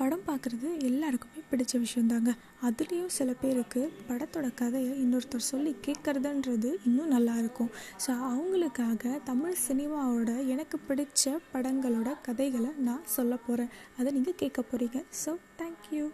படம் பார்க்குறது எல்லாருக்குமே பிடிச்ச விஷயந்தாங்க அதுலேயும் சில பேருக்கு படத்தோட கதையை இன்னொருத்தர் சொல்லி கேட்குறதுன்றது இன்னும் நல்லாயிருக்கும் ஸோ அவங்களுக்காக தமிழ் சினிமாவோட எனக்கு பிடிச்ச படங்களோட கதைகளை நான் சொல்ல போகிறேன் அதை நீங்கள் கேட்க போகிறீங்க ஸோ தேங்க்யூ